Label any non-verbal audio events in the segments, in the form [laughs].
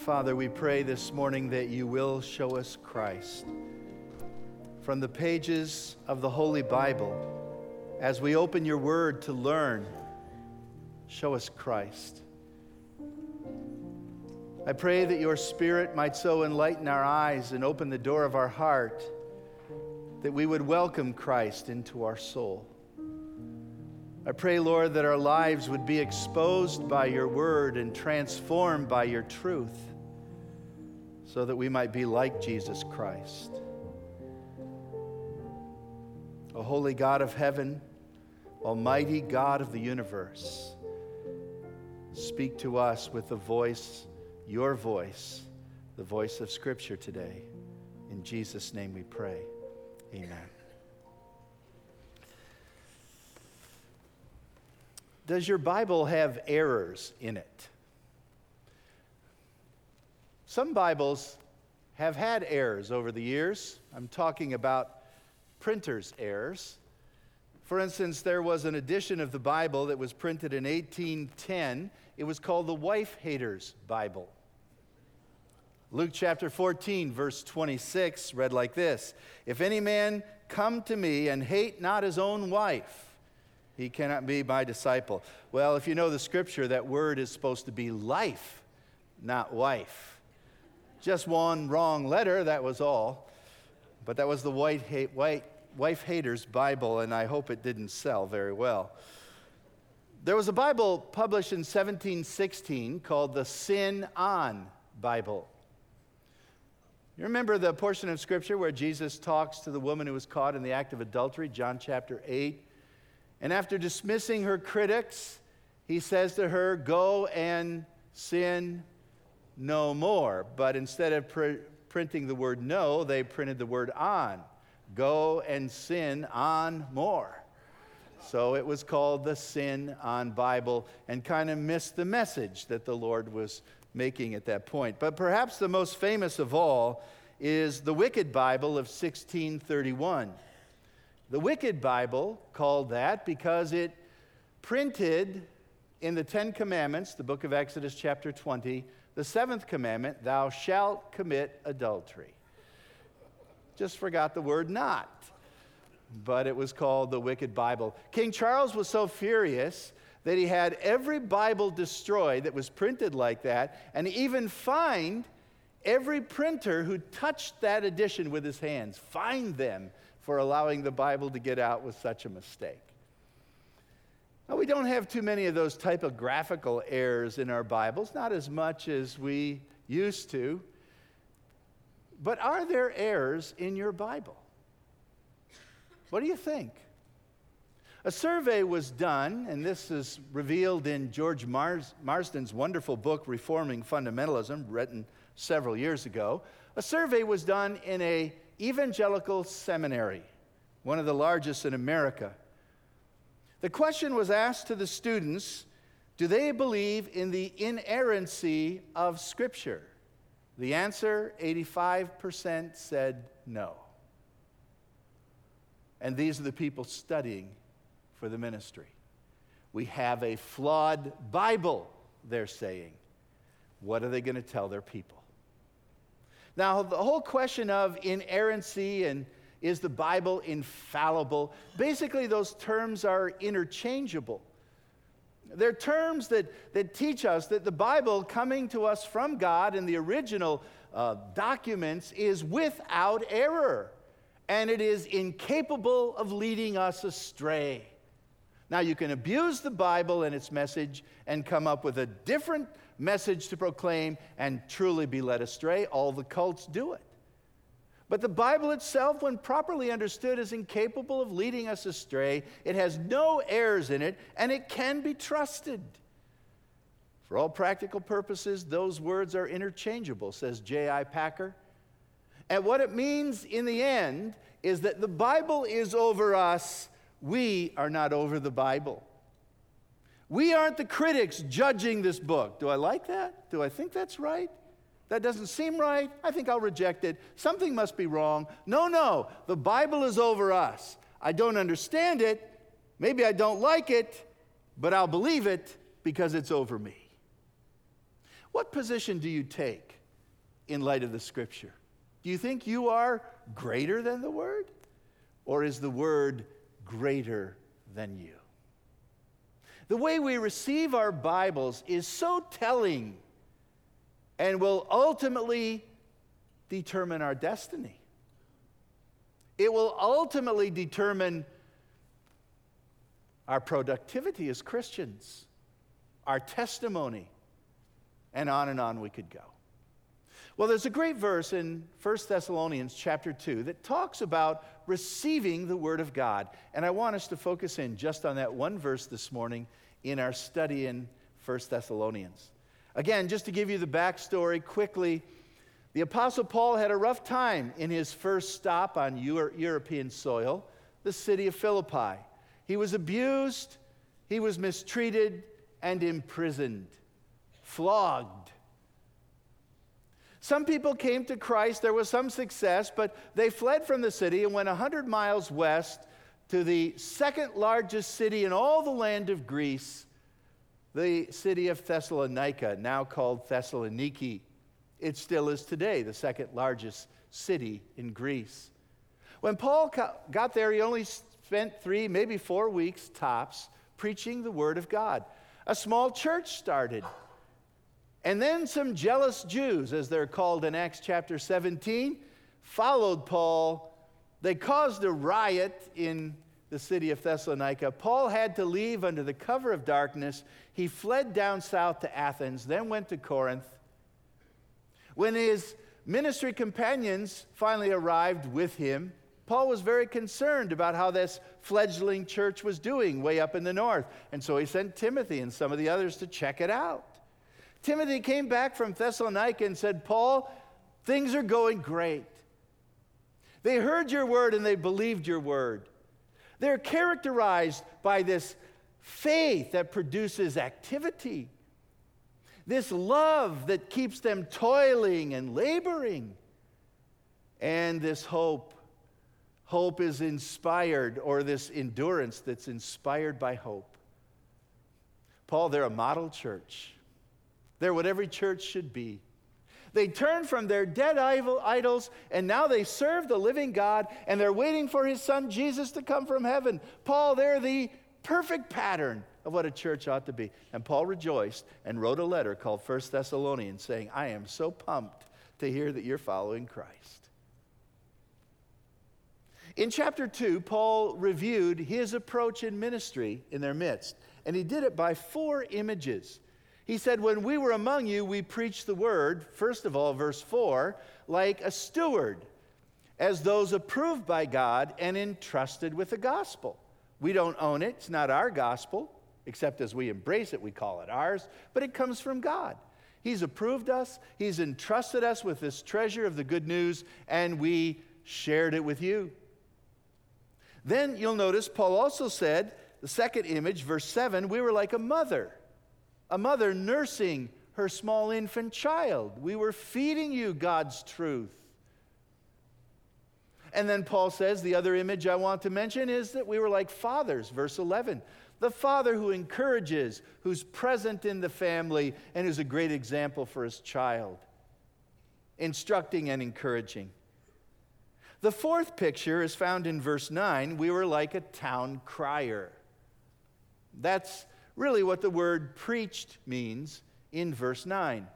Father, we pray this morning that you will show us Christ. From the pages of the Holy Bible, as we open your word to learn, show us Christ. I pray that your Spirit might so enlighten our eyes and open the door of our heart that we would welcome Christ into our soul. I pray, Lord, that our lives would be exposed by your word and transformed by your truth so that we might be like Jesus Christ. O holy God of heaven, Almighty God of the universe, speak to us with the voice, your voice, the voice of Scripture today. In Jesus' name we pray. Amen. Does your Bible have errors in it? Some Bibles have had errors over the years. I'm talking about printer's errors. For instance, there was an edition of the Bible that was printed in 1810. It was called the Wife Haters Bible. Luke chapter 14, verse 26, read like this If any man come to me and hate not his own wife, he cannot be my disciple. Well, if you know the scripture, that word is supposed to be life, not wife. Just one wrong letter, that was all. But that was the white, hate, white wife haters Bible, and I hope it didn't sell very well. There was a Bible published in 1716 called the Sin On Bible. You remember the portion of Scripture where Jesus talks to the woman who was caught in the act of adultery, John chapter 8? And after dismissing her critics, he says to her, Go and sin no more. But instead of pr- printing the word no, they printed the word on. Go and sin on more. So it was called the Sin on Bible and kind of missed the message that the Lord was making at that point. But perhaps the most famous of all is the Wicked Bible of 1631. The Wicked Bible, called that because it printed in the Ten Commandments, the book of Exodus, chapter 20, the seventh commandment, thou shalt commit adultery. Just forgot the word not, but it was called the Wicked Bible. King Charles was so furious that he had every Bible destroyed that was printed like that, and even fined every printer who touched that edition with his hands, fined them for allowing the Bible to get out with such a mistake. Now, we don't have too many of those typographical errors in our Bibles, not as much as we used to. But are there errors in your Bible? What do you think? A survey was done, and this is revealed in George Mars- Marsden's wonderful book, Reforming Fundamentalism, written several years ago. A survey was done in a evangelical seminary, one of the largest in America. The question was asked to the students do they believe in the inerrancy of Scripture? The answer 85% said no. And these are the people studying for the ministry. We have a flawed Bible, they're saying. What are they going to tell their people? Now, the whole question of inerrancy and is the Bible infallible, basically, those terms are interchangeable. They're terms that, that teach us that the Bible, coming to us from God in the original uh, documents, is without error and it is incapable of leading us astray. Now, you can abuse the Bible and its message and come up with a different message to proclaim and truly be led astray. All the cults do it. But the Bible itself, when properly understood, is incapable of leading us astray. It has no errors in it, and it can be trusted. For all practical purposes, those words are interchangeable, says J.I. Packer. And what it means in the end is that the Bible is over us, we are not over the Bible. We aren't the critics judging this book. Do I like that? Do I think that's right? That doesn't seem right. I think I'll reject it. Something must be wrong. No, no. The Bible is over us. I don't understand it. Maybe I don't like it, but I'll believe it because it's over me. What position do you take in light of the scripture? Do you think you are greater than the word? Or is the word greater than you? The way we receive our Bibles is so telling and will ultimately determine our destiny. It will ultimately determine our productivity as Christians, our testimony, and on and on we could go. Well, there's a great verse in 1 Thessalonians chapter 2 that talks about receiving the Word of God. And I want us to focus in just on that one verse this morning in our study in 1 Thessalonians. Again, just to give you the backstory quickly, the Apostle Paul had a rough time in his first stop on European soil, the city of Philippi. He was abused, he was mistreated, and imprisoned, flogged. Some people came to Christ, there was some success, but they fled from the city and went 100 miles west to the second largest city in all the land of Greece, the city of Thessalonica, now called Thessaloniki. It still is today the second largest city in Greece. When Paul got there, he only spent three, maybe four weeks tops preaching the Word of God. A small church started. And then some jealous Jews, as they're called in Acts chapter 17, followed Paul. They caused a riot in the city of Thessalonica. Paul had to leave under the cover of darkness. He fled down south to Athens, then went to Corinth. When his ministry companions finally arrived with him, Paul was very concerned about how this fledgling church was doing way up in the north. And so he sent Timothy and some of the others to check it out. Timothy came back from Thessalonica and said, Paul, things are going great. They heard your word and they believed your word. They're characterized by this faith that produces activity, this love that keeps them toiling and laboring, and this hope. Hope is inspired, or this endurance that's inspired by hope. Paul, they're a model church. They're what every church should be. They turned from their dead idols and now they serve the living God and they're waiting for his son Jesus to come from heaven. Paul, they're the perfect pattern of what a church ought to be. And Paul rejoiced and wrote a letter called First Thessalonians saying, I am so pumped to hear that you're following Christ. In chapter 2, Paul reviewed his approach in ministry in their midst, and he did it by four images. He said, When we were among you, we preached the word, first of all, verse 4, like a steward, as those approved by God and entrusted with the gospel. We don't own it, it's not our gospel, except as we embrace it, we call it ours, but it comes from God. He's approved us, He's entrusted us with this treasure of the good news, and we shared it with you. Then you'll notice Paul also said, the second image, verse 7, we were like a mother a mother nursing her small infant child. We were feeding you God's truth. And then Paul says the other image I want to mention is that we were like fathers, verse 11. The father who encourages, who's present in the family, and who's a great example for his child, instructing and encouraging. The fourth picture is found in verse 9. We were like a town crier. That's really what the word preached means in verse 9.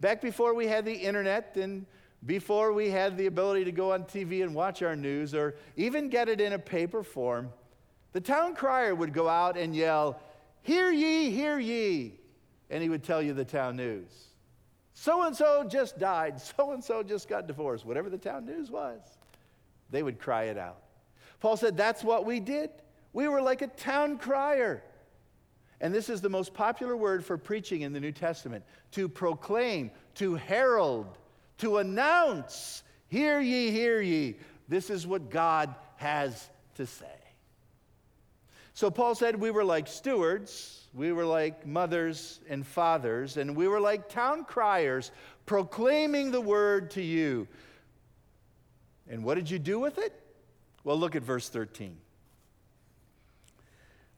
Back before we had the internet and before we had the ability to go on TV and watch our news or even get it in a paper form, the town crier would go out and yell, Hear ye, hear ye. And he would tell you the town news. So and so just died. So and so just got divorced. Whatever the town news was, they would cry it out. Paul said, That's what we did. We were like a town crier. And this is the most popular word for preaching in the New Testament to proclaim, to herald, to announce. Hear ye, hear ye. This is what God has to say. So Paul said we were like stewards, we were like mothers and fathers, and we were like town criers proclaiming the word to you. And what did you do with it? Well, look at verse 13.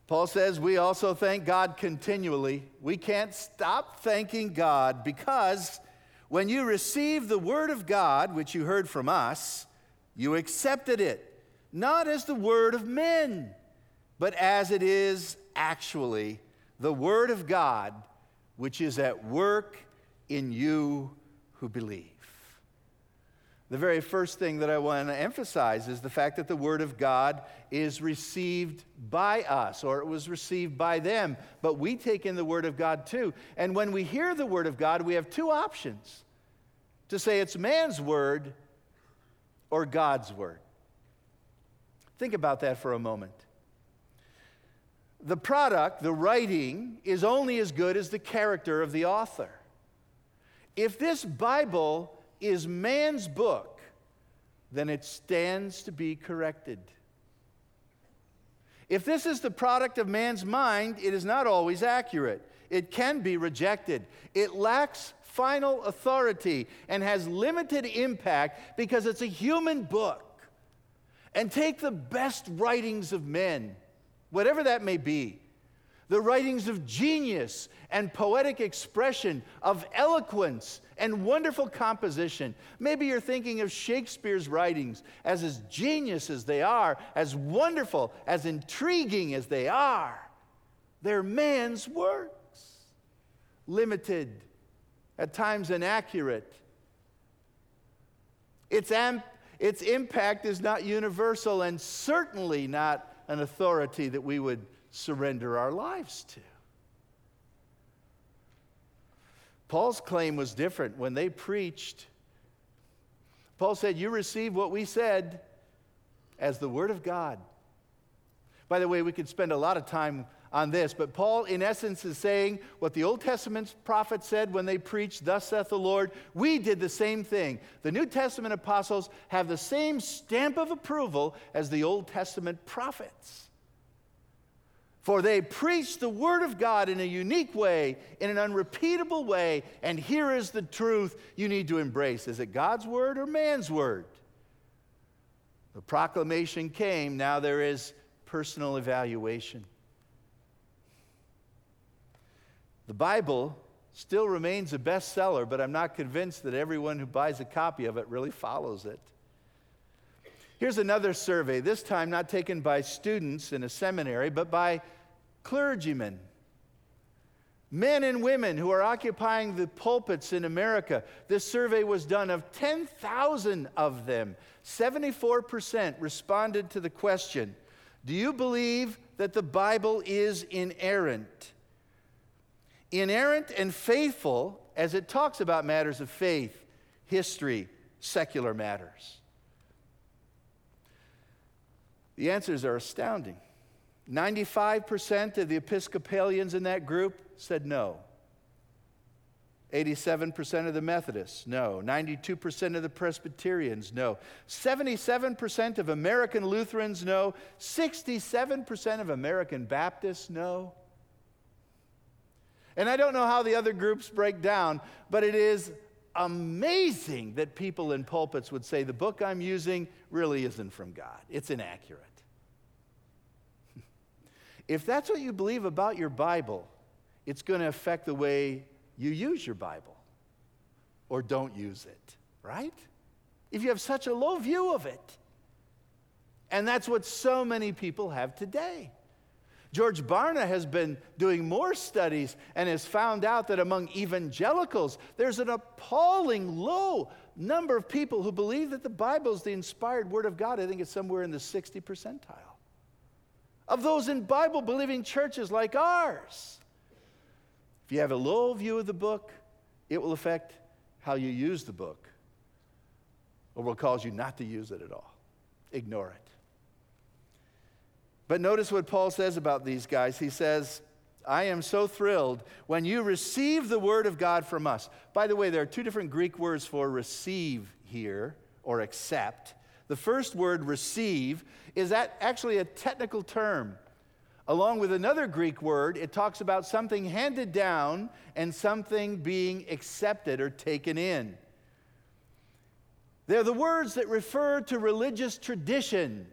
Paul says we also thank God continually. We can't stop thanking God because when you received the word of God, which you heard from us, you accepted it, not as the word of men, but as it is actually the word of God, which is at work in you who believe. The very first thing that I want to emphasize is the fact that the Word of God is received by us, or it was received by them, but we take in the Word of God too. And when we hear the Word of God, we have two options to say it's man's Word or God's Word. Think about that for a moment. The product, the writing, is only as good as the character of the author. If this Bible is man's book, then it stands to be corrected. If this is the product of man's mind, it is not always accurate. It can be rejected. It lacks final authority and has limited impact because it's a human book. And take the best writings of men, whatever that may be the writings of genius and poetic expression, of eloquence and wonderful composition. Maybe you're thinking of Shakespeare's writings as as genius as they are, as wonderful, as intriguing as they are. They're man's works, limited, at times inaccurate. Its, its impact is not universal and certainly not an authority that we would surrender our lives to. Paul's claim was different. When they preached, Paul said, You receive what we said as the Word of God. By the way, we could spend a lot of time on this, but Paul, in essence, is saying what the Old Testament prophets said when they preached, Thus saith the Lord. We did the same thing. The New Testament apostles have the same stamp of approval as the Old Testament prophets. For they preach the Word of God in a unique way, in an unrepeatable way, and here is the truth you need to embrace. Is it God's Word or man's Word? The proclamation came, now there is personal evaluation. The Bible still remains a bestseller, but I'm not convinced that everyone who buys a copy of it really follows it. Here's another survey, this time not taken by students in a seminary, but by clergymen, men and women who are occupying the pulpits in America. This survey was done of 10,000 of them. 74% responded to the question Do you believe that the Bible is inerrant? Inerrant and faithful as it talks about matters of faith, history, secular matters. The answers are astounding. 95% of the Episcopalians in that group said no. 87% of the Methodists, no. 92% of the Presbyterians, no. 77% of American Lutherans, no. 67% of American Baptists, no. And I don't know how the other groups break down, but it is amazing that people in pulpits would say the book I'm using really isn't from God. It's inaccurate. [laughs] If that's what you believe about your Bible, it's going to affect the way you use your Bible or don't use it, right? If you have such a low view of it. And that's what so many people have today. George Barna has been doing more studies and has found out that among evangelicals, there's an appalling low number of people who believe that the Bible is the inspired Word of God. I think it's somewhere in the 60 percentile of those in Bible believing churches like ours. If you have a low view of the book, it will affect how you use the book, or will cause you not to use it at all. Ignore it. But notice what Paul says about these guys. He says, I am so thrilled when you receive the word of God from us. By the way, there are two different Greek words for receive here, or accept. The first word, receive, is actually a technical term. Along with another Greek word, it talks about something handed down and something being accepted or taken in. They're the words that refer to religious tradition,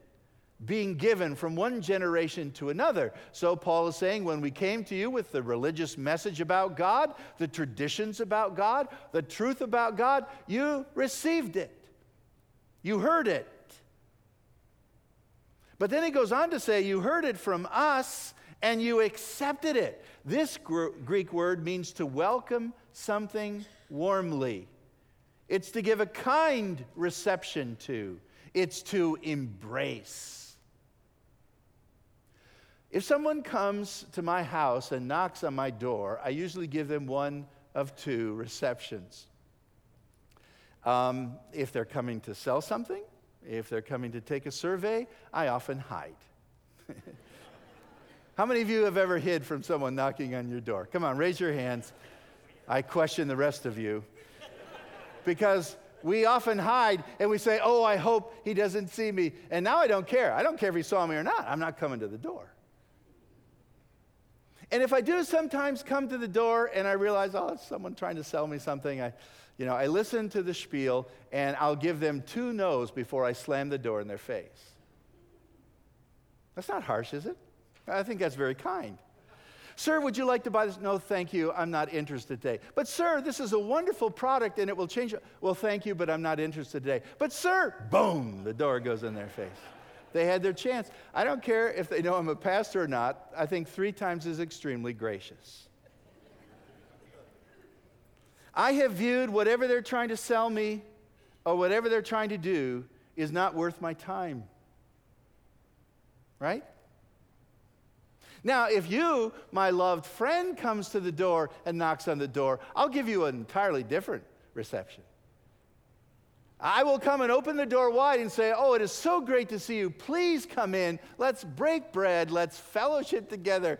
being given from one generation to another. So, Paul is saying, when we came to you with the religious message about God, the traditions about God, the truth about God, you received it. You heard it. But then he goes on to say, You heard it from us and you accepted it. This Greek word means to welcome something warmly, it's to give a kind reception to, it's to embrace. If someone comes to my house and knocks on my door, I usually give them one of two receptions. Um, if they're coming to sell something, if they're coming to take a survey, I often hide. [laughs] How many of you have ever hid from someone knocking on your door? Come on, raise your hands. I question the rest of you. Because we often hide and we say, Oh, I hope he doesn't see me. And now I don't care. I don't care if he saw me or not. I'm not coming to the door. And if I do sometimes come to the door and I realize, oh, it's someone trying to sell me something, I, you know, I listen to the spiel and I'll give them two no's before I slam the door in their face. That's not harsh, is it? I think that's very kind. Sir, would you like to buy this? No, thank you. I'm not interested today. But, sir, this is a wonderful product and it will change. Well, thank you, but I'm not interested today. But, sir, boom, the door goes in their face. They had their chance. I don't care if they know I'm a pastor or not. I think three times is extremely gracious. I have viewed whatever they're trying to sell me or whatever they're trying to do is not worth my time. Right? Now, if you, my loved friend, comes to the door and knocks on the door, I'll give you an entirely different reception. I will come and open the door wide and say, Oh, it is so great to see you. Please come in. Let's break bread. Let's fellowship together.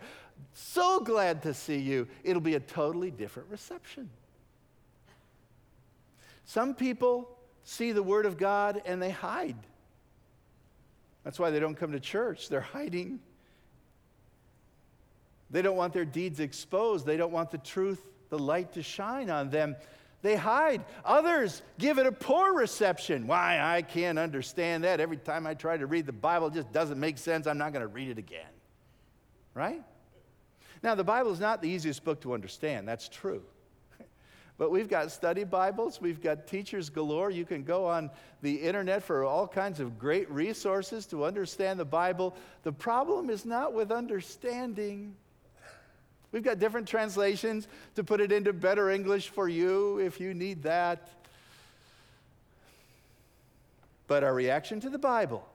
So glad to see you. It'll be a totally different reception. Some people see the Word of God and they hide. That's why they don't come to church. They're hiding. They don't want their deeds exposed. They don't want the truth, the light to shine on them. They hide. Others give it a poor reception. Why, I can't understand that. Every time I try to read the Bible, it just doesn't make sense. I'm not going to read it again. Right? Now, the Bible is not the easiest book to understand. That's true. [laughs] But we've got study Bibles, we've got teachers galore. You can go on the internet for all kinds of great resources to understand the Bible. The problem is not with understanding, We've got different translations to put it into better English for you if you need that. But our reaction to the Bible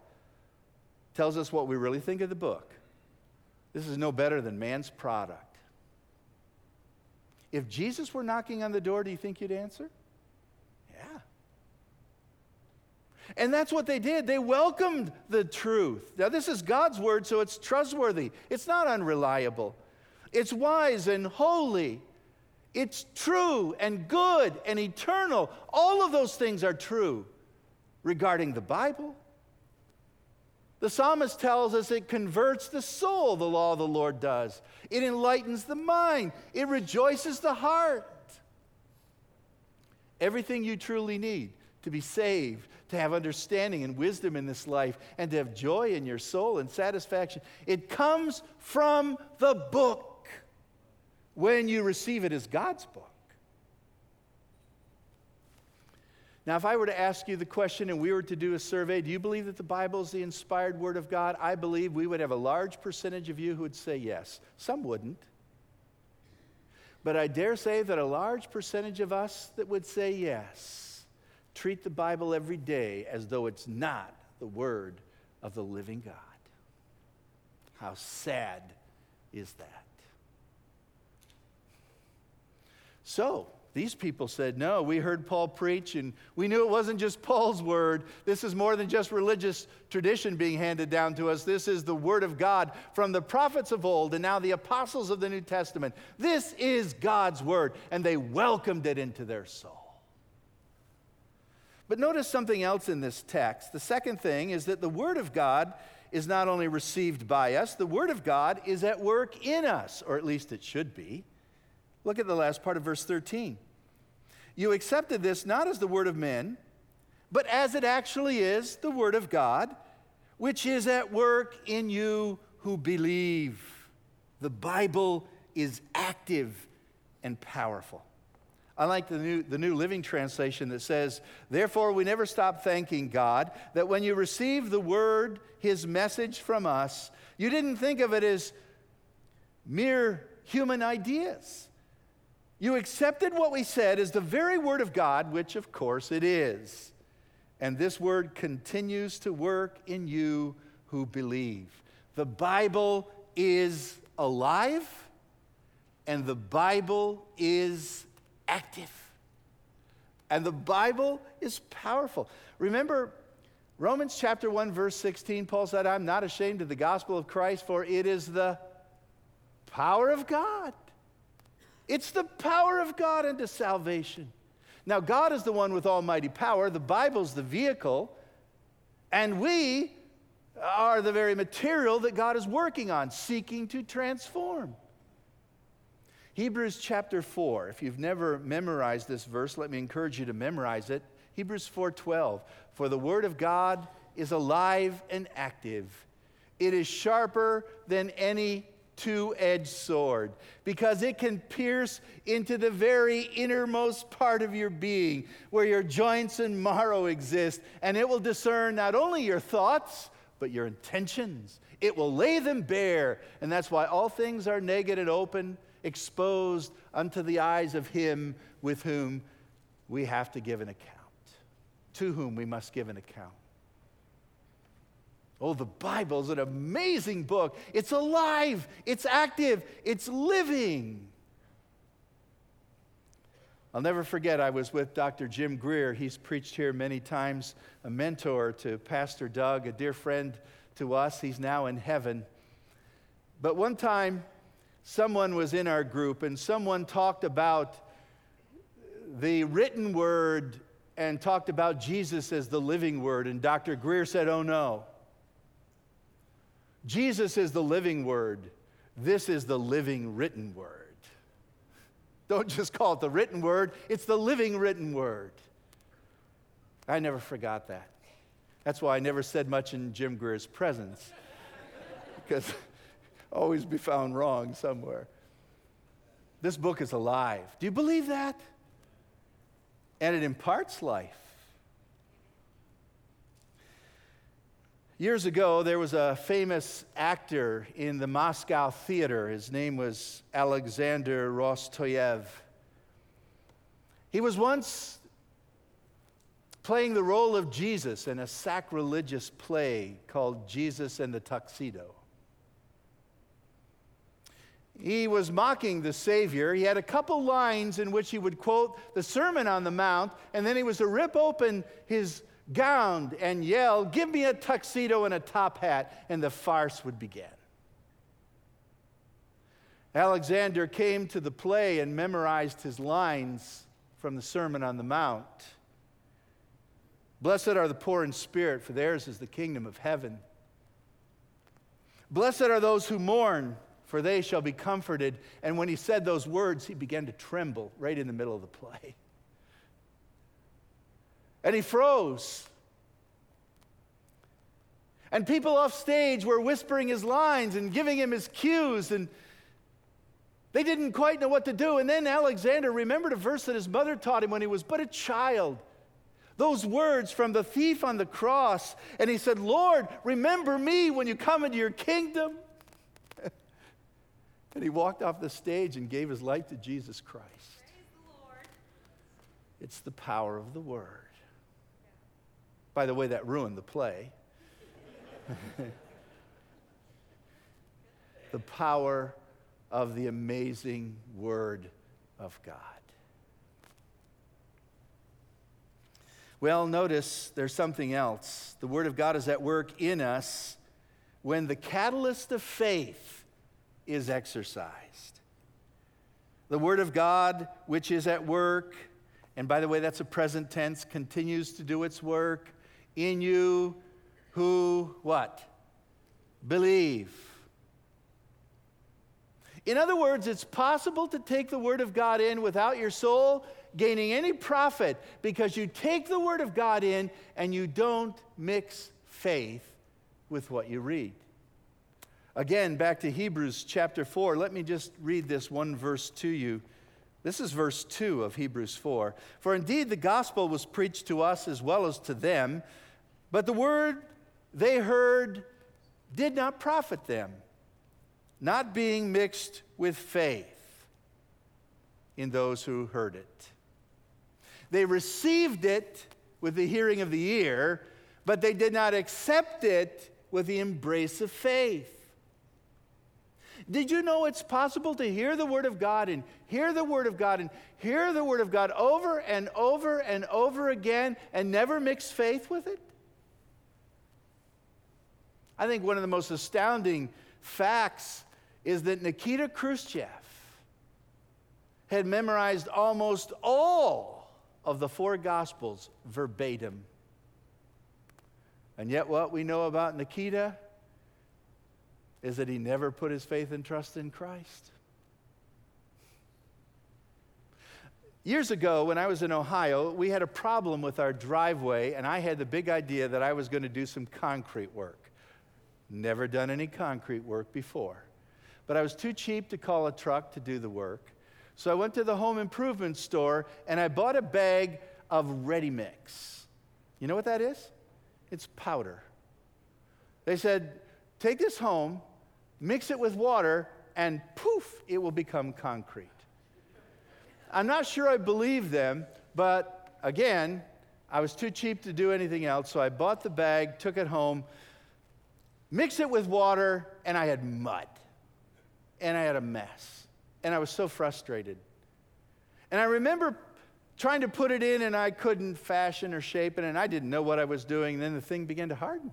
tells us what we really think of the book. This is no better than man's product. If Jesus were knocking on the door, do you think you'd answer? Yeah. And that's what they did. They welcomed the truth. Now, this is God's word, so it's trustworthy, it's not unreliable. It's wise and holy. It's true and good and eternal. All of those things are true regarding the Bible. The psalmist tells us it converts the soul, the law of the Lord does. It enlightens the mind, it rejoices the heart. Everything you truly need to be saved, to have understanding and wisdom in this life, and to have joy in your soul and satisfaction, it comes from the book when you receive it as God's book. Now, if I were to ask you the question and we were to do a survey, do you believe that the Bible is the inspired Word of God? I believe we would have a large percentage of you who would say yes. Some wouldn't. But I dare say that a large percentage of us that would say yes treat the Bible every day as though it's not the Word of the living God. How sad is that? So, these people said, No, we heard Paul preach, and we knew it wasn't just Paul's word. This is more than just religious tradition being handed down to us. This is the word of God from the prophets of old and now the apostles of the New Testament. This is God's word, and they welcomed it into their soul. But notice something else in this text. The second thing is that the word of God is not only received by us, the word of God is at work in us, or at least it should be. Look at the last part of verse 13. You accepted this not as the word of men, but as it actually is the word of God, which is at work in you who believe. The Bible is active and powerful. I like the new, the new Living Translation that says, Therefore, we never stop thanking God that when you received the word, his message from us, you didn't think of it as mere human ideas. You accepted what we said as the very word of God, which of course it is. And this word continues to work in you who believe. The Bible is alive, and the Bible is active. And the Bible is powerful. Remember, Romans chapter 1, verse 16, Paul said, I'm not ashamed of the gospel of Christ, for it is the power of God. It's the power of God unto salvation. Now, God is the one with almighty power, the Bible's the vehicle, and we are the very material that God is working on, seeking to transform. Hebrews chapter 4. If you've never memorized this verse, let me encourage you to memorize it. Hebrews 4:12. For the word of God is alive and active. It is sharper than any two-edged sword because it can pierce into the very innermost part of your being where your joints and marrow exist and it will discern not only your thoughts but your intentions. It will lay them bare and that's why all things are naked and open exposed unto the eyes of him with whom we have to give an account, to whom we must give an account. Oh, the Bible is an amazing book. It's alive, it's active, it's living. I'll never forget, I was with Dr. Jim Greer. He's preached here many times, a mentor to Pastor Doug, a dear friend to us. He's now in heaven. But one time, someone was in our group and someone talked about the written word and talked about Jesus as the living word. And Dr. Greer said, Oh no. Jesus is the living word. This is the living written word. Don't just call it the written word, it's the living written word. I never forgot that. That's why I never said much in Jim Greer's presence. because [laughs] always be found wrong somewhere. This book is alive. Do you believe that? And it imparts life. Years ago, there was a famous actor in the Moscow theater. His name was Alexander Rostoyev. He was once playing the role of Jesus in a sacrilegious play called Jesus and the Tuxedo. He was mocking the Savior. He had a couple lines in which he would quote the Sermon on the Mount, and then he was to rip open his gown and yell, Give me a tuxedo and a top hat, and the farce would begin. Alexander came to the play and memorized his lines from the Sermon on the Mount. Blessed are the poor in spirit, for theirs is the kingdom of heaven. Blessed are those who mourn for they shall be comforted. And when he said those words, he began to tremble right in the middle of the play. And he froze. And people off stage were whispering his lines and giving him his cues, and they didn't quite know what to do. And then Alexander remembered a verse that his mother taught him when he was but a child. Those words from the thief on the cross. And he said, Lord, remember me when you come into your kingdom. [laughs] And he walked off the stage and gave his life to Jesus Christ. The it's the power of the word. By the way, that ruined the play. [laughs] the power of the amazing word of God. Well, notice there's something else. The Word of God is at work in us when the catalyst of faith is exercised. The Word of God, which is at work, and by the way, that's a present tense, continues to do its work in you who what? Believe. In other words, it's possible to take the Word of God in without your soul gaining any profit because you take the Word of God in and you don't mix faith with what you read. Again, back to Hebrews chapter 4. Let me just read this one verse to you. This is verse 2 of Hebrews 4. For indeed the gospel was preached to us as well as to them, but the word they heard did not profit them, not being mixed with faith in those who heard it. They received it with the hearing of the ear, but they did not accept it with the embrace of faith. Did you know it's possible to hear the Word of God and hear the Word of God and hear the Word of God over and over and over again and never mix faith with it? I think one of the most astounding facts is that Nikita Khrushchev had memorized almost all of the four Gospels verbatim. And yet, what we know about Nikita is that he never put his faith and trust in Christ. Years ago, when I was in Ohio, we had a problem with our driveway, and I had the big idea that I was going to do some concrete work. Never done any concrete work before. But I was too cheap to call a truck to do the work. So I went to the home improvement store and I bought a bag of ready mix. You know what that is? It's powder. They said, take this home, mix it with water, and poof, it will become concrete. I'm not sure I believe them, but again, I was too cheap to do anything else, so I bought the bag, took it home, mixed it with water, and I had mud. And I had a mess. And I was so frustrated. And I remember trying to put it in, and I couldn't fashion or shape it, and I didn't know what I was doing. And then the thing began to harden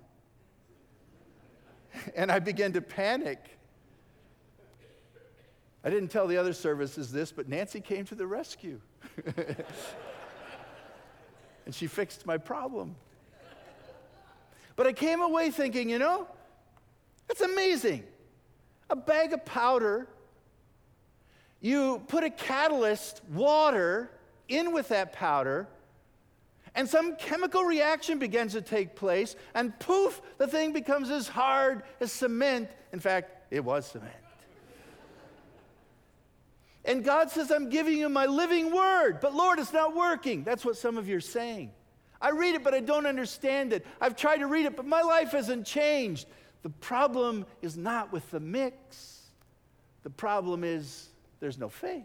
[laughs] and I began to panic. I didn't tell the other services this, but Nancy came to the rescue. [laughs] and she fixed my problem. But I came away thinking, you know, that's amazing. A bag of powder, you put a catalyst, water, in with that powder, and some chemical reaction begins to take place, and poof, the thing becomes as hard as cement. In fact, it was cement. And God says, I'm giving you my living word, but Lord, it's not working. That's what some of you are saying. I read it, but I don't understand it. I've tried to read it, but my life hasn't changed. The problem is not with the mix, the problem is there's no faith.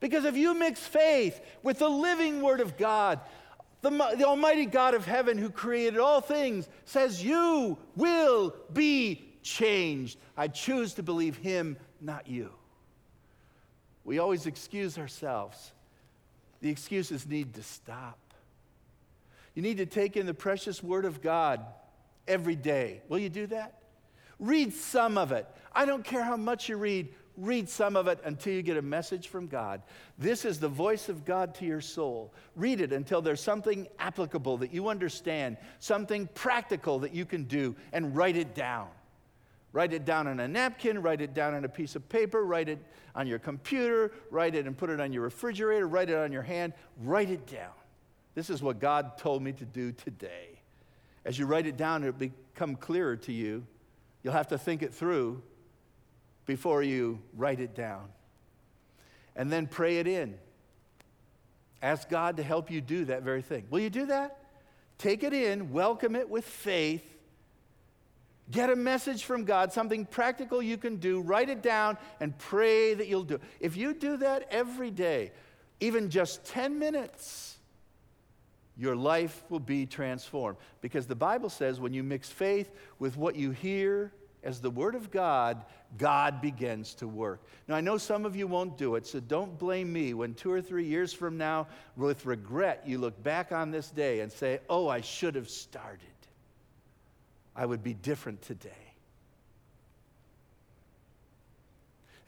Because if you mix faith with the living Word of God, the, the, Almighty God of heaven who created all things says, You will be changed. I choose to believe Him, not you. We always excuse ourselves. The excuses need to stop. You need to take in the precious Word of God every day. Will you do that? Read some of it. I don't care how much you read read some of it until you get a message from God. This is the voice of God to your soul. Read it until there's something applicable that you understand, something practical that you can do, and write it down. Write it down on a napkin, write it down on a piece of paper, write it on your computer, write it and put it on your refrigerator, write it on your hand, write it down. This is what God told me to do today. As you write it down, it'll become clearer to you. You'll have to think it through before you write it down. And then pray it in. Ask God to help you do that very thing. Will you do that? Take it in, welcome it with faith. Get a message from God, something practical you can do, write it down, and pray that you'll do it. If you do that every day, even just 10 minutes, your life will be transformed. Because the Bible says when you mix faith with what you hear as the Word of God, God begins to work. Now, I know some of you won't do it, so don't blame me when two or three years from now, with regret, you look back on this day and say, Oh, I should have started. I would be different today.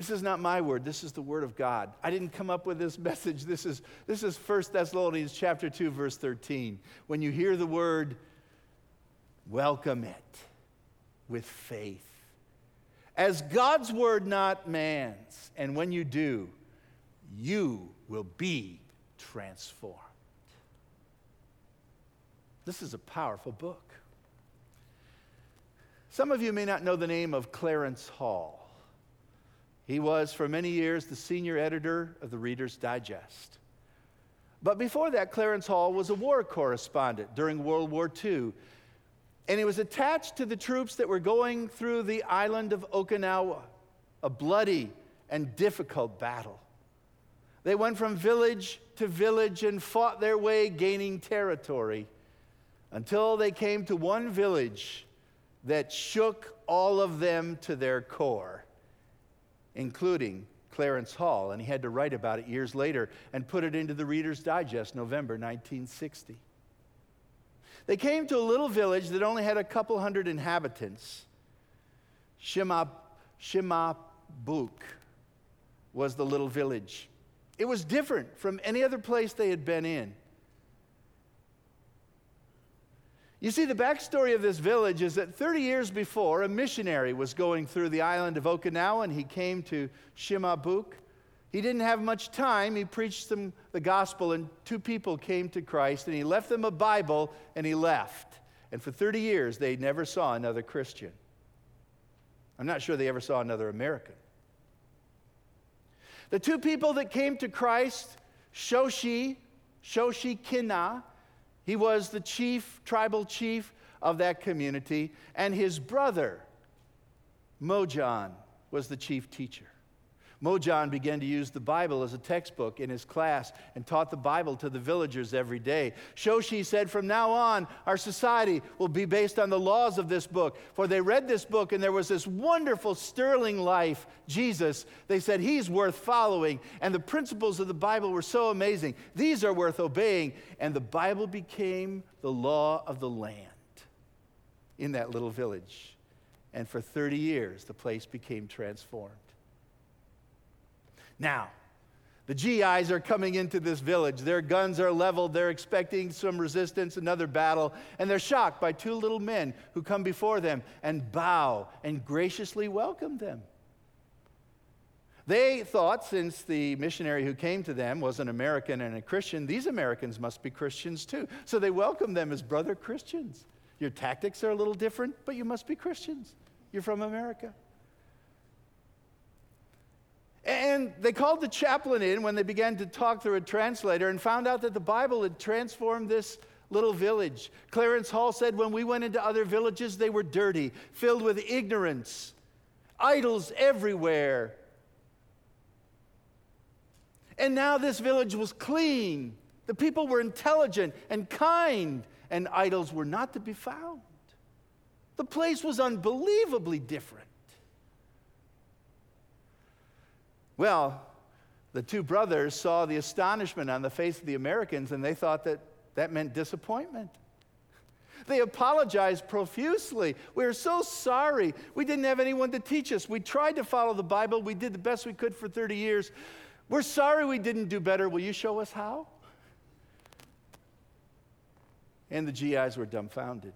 This is not my word. This is the word of God. I didn't come up with this [laughs] message. This is, this is 1 Thessalonians chapter 2, verse 13. When you hear the word, welcome it with faith. As God's word, not man's. And when you do, you will be transformed. This is a powerful book. Some of you may not know the name of Clarence Hall. He was, for many years, the senior editor of the Reader's Digest. But before that, Clarence Hall was a war correspondent during World War II. And he was attached to the troops that were going through the island of Okinawa, a bloody and difficult battle. They went from village to village and fought their way, gaining territory, until they came to one village that shook all of them to their core, including Clarence Hall, and he had to write about it years later and put it into the Reader's Digest, November 1960. They came to a little village that only had a couple hundred inhabitants. Shimab, Shimabuk was the little village. It was different from any other place they had been in. You see, the backstory of this village is that 30 years before, a missionary was going through the island of Okinawa and he came to Shimabuk. He didn't have much time. He preached them the gospel, and two people came to Christ, and he left them a Bible and he left. And for 30 years, they never saw another Christian. I'm not sure they ever saw another American. The two people that came to Christ, Shoshi, Shoshi Kina, he was the chief, tribal chief of that community, and his brother, Mojan, was the chief teacher. Mojan began to use the Bible as a textbook in his class and taught the Bible to the villagers every day. Shoshi said, From now on, our society will be based on the laws of this book. For they read this book, and there was this wonderful, sterling life, Jesus. They said, He's worth following. And the principles of the Bible were so amazing. These are worth obeying. And the Bible became the law of the land in that little village. And for 30 years, the place became transformed. Now, the GIs are coming into this village. Their guns are leveled. They're expecting some resistance, another battle, and they're shocked by two little men who come before them and bow and graciously welcome them. They thought, since the missionary who came to them was an American and a Christian, these Americans must be Christians too. So they welcomed them as brother Christians. Your tactics are a little different, but you must be Christians. You're from America. And they called the chaplain in when they began to talk through a translator and found out that the Bible had transformed this little village. Clarence Hall said when we went into other villages, they were dirty, filled with ignorance, idols everywhere. And now this village was clean. The people were intelligent and kind, and idols were not to be found. The place was unbelievably different. Well, the two brothers saw the astonishment on the face of the Americans and they thought that that meant disappointment. They apologized profusely. We are so sorry. We didn't have anyone to teach us. We tried to follow the Bible. We did the best we could for 30 years. We're sorry we didn't do better. Will you show us how? And the GIs were dumbfounded.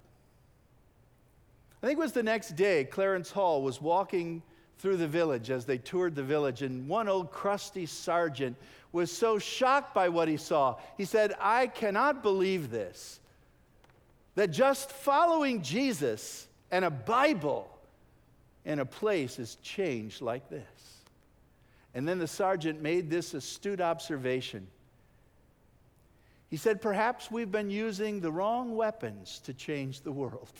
I think it was the next day, Clarence Hall was walking through the village as they toured the village, and one old crusty sergeant was so shocked by what he saw. He said, I cannot believe this. That just following Jesus and a Bible in a place is changed like this. And then the sergeant made this astute observation. He said, Perhaps we've been using the wrong weapons to change the world. [laughs]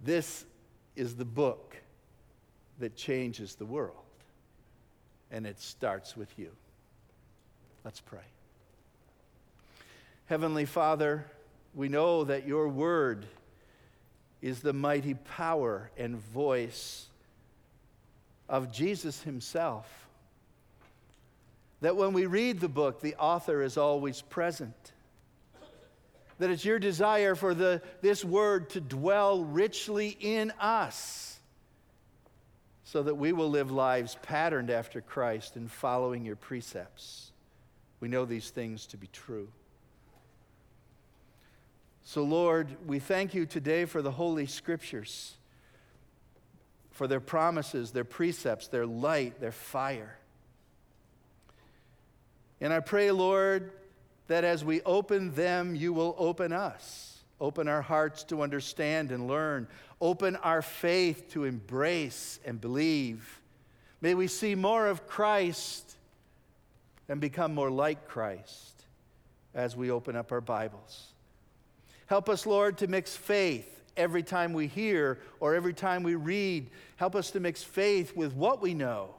This is the book that changes the world. And it starts with you. Let's pray. Heavenly Father, we know that your word is the mighty power and voice of Jesus himself. That when we read the book, the author is always present that it's your desire for the, this word to dwell richly in us so that we will live lives patterned after Christ and following your precepts. We know these things to be true. So, Lord, we thank you today for the Holy Scriptures, for their promises, their precepts, their light, their fire. And I pray, Lord, that as we open them, you will open us. Open our hearts to understand and learn. Open our faith to embrace and believe. May we see more of Christ and become more like Christ as we open up our Bibles. Help us, Lord, to mix faith every time we hear or every time we read. Help us to mix faith with what we know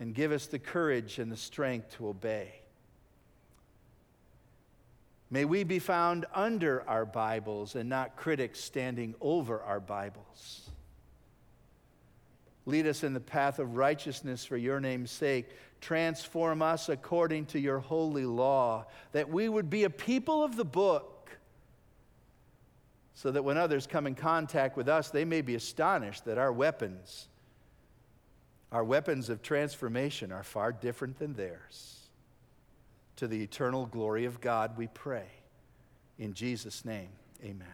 and give us the courage and the strength to obey. May we be found under our Bibles and not critics standing over our Bibles. Lead us in the path of righteousness for your name's sake. Transform us according to your holy law, that we would be a people of the book, so that when others come in contact with us, they may be astonished that our weapons, our weapons of transformation, are far different than theirs. To the eternal glory of God, we pray. In Jesus' name, amen.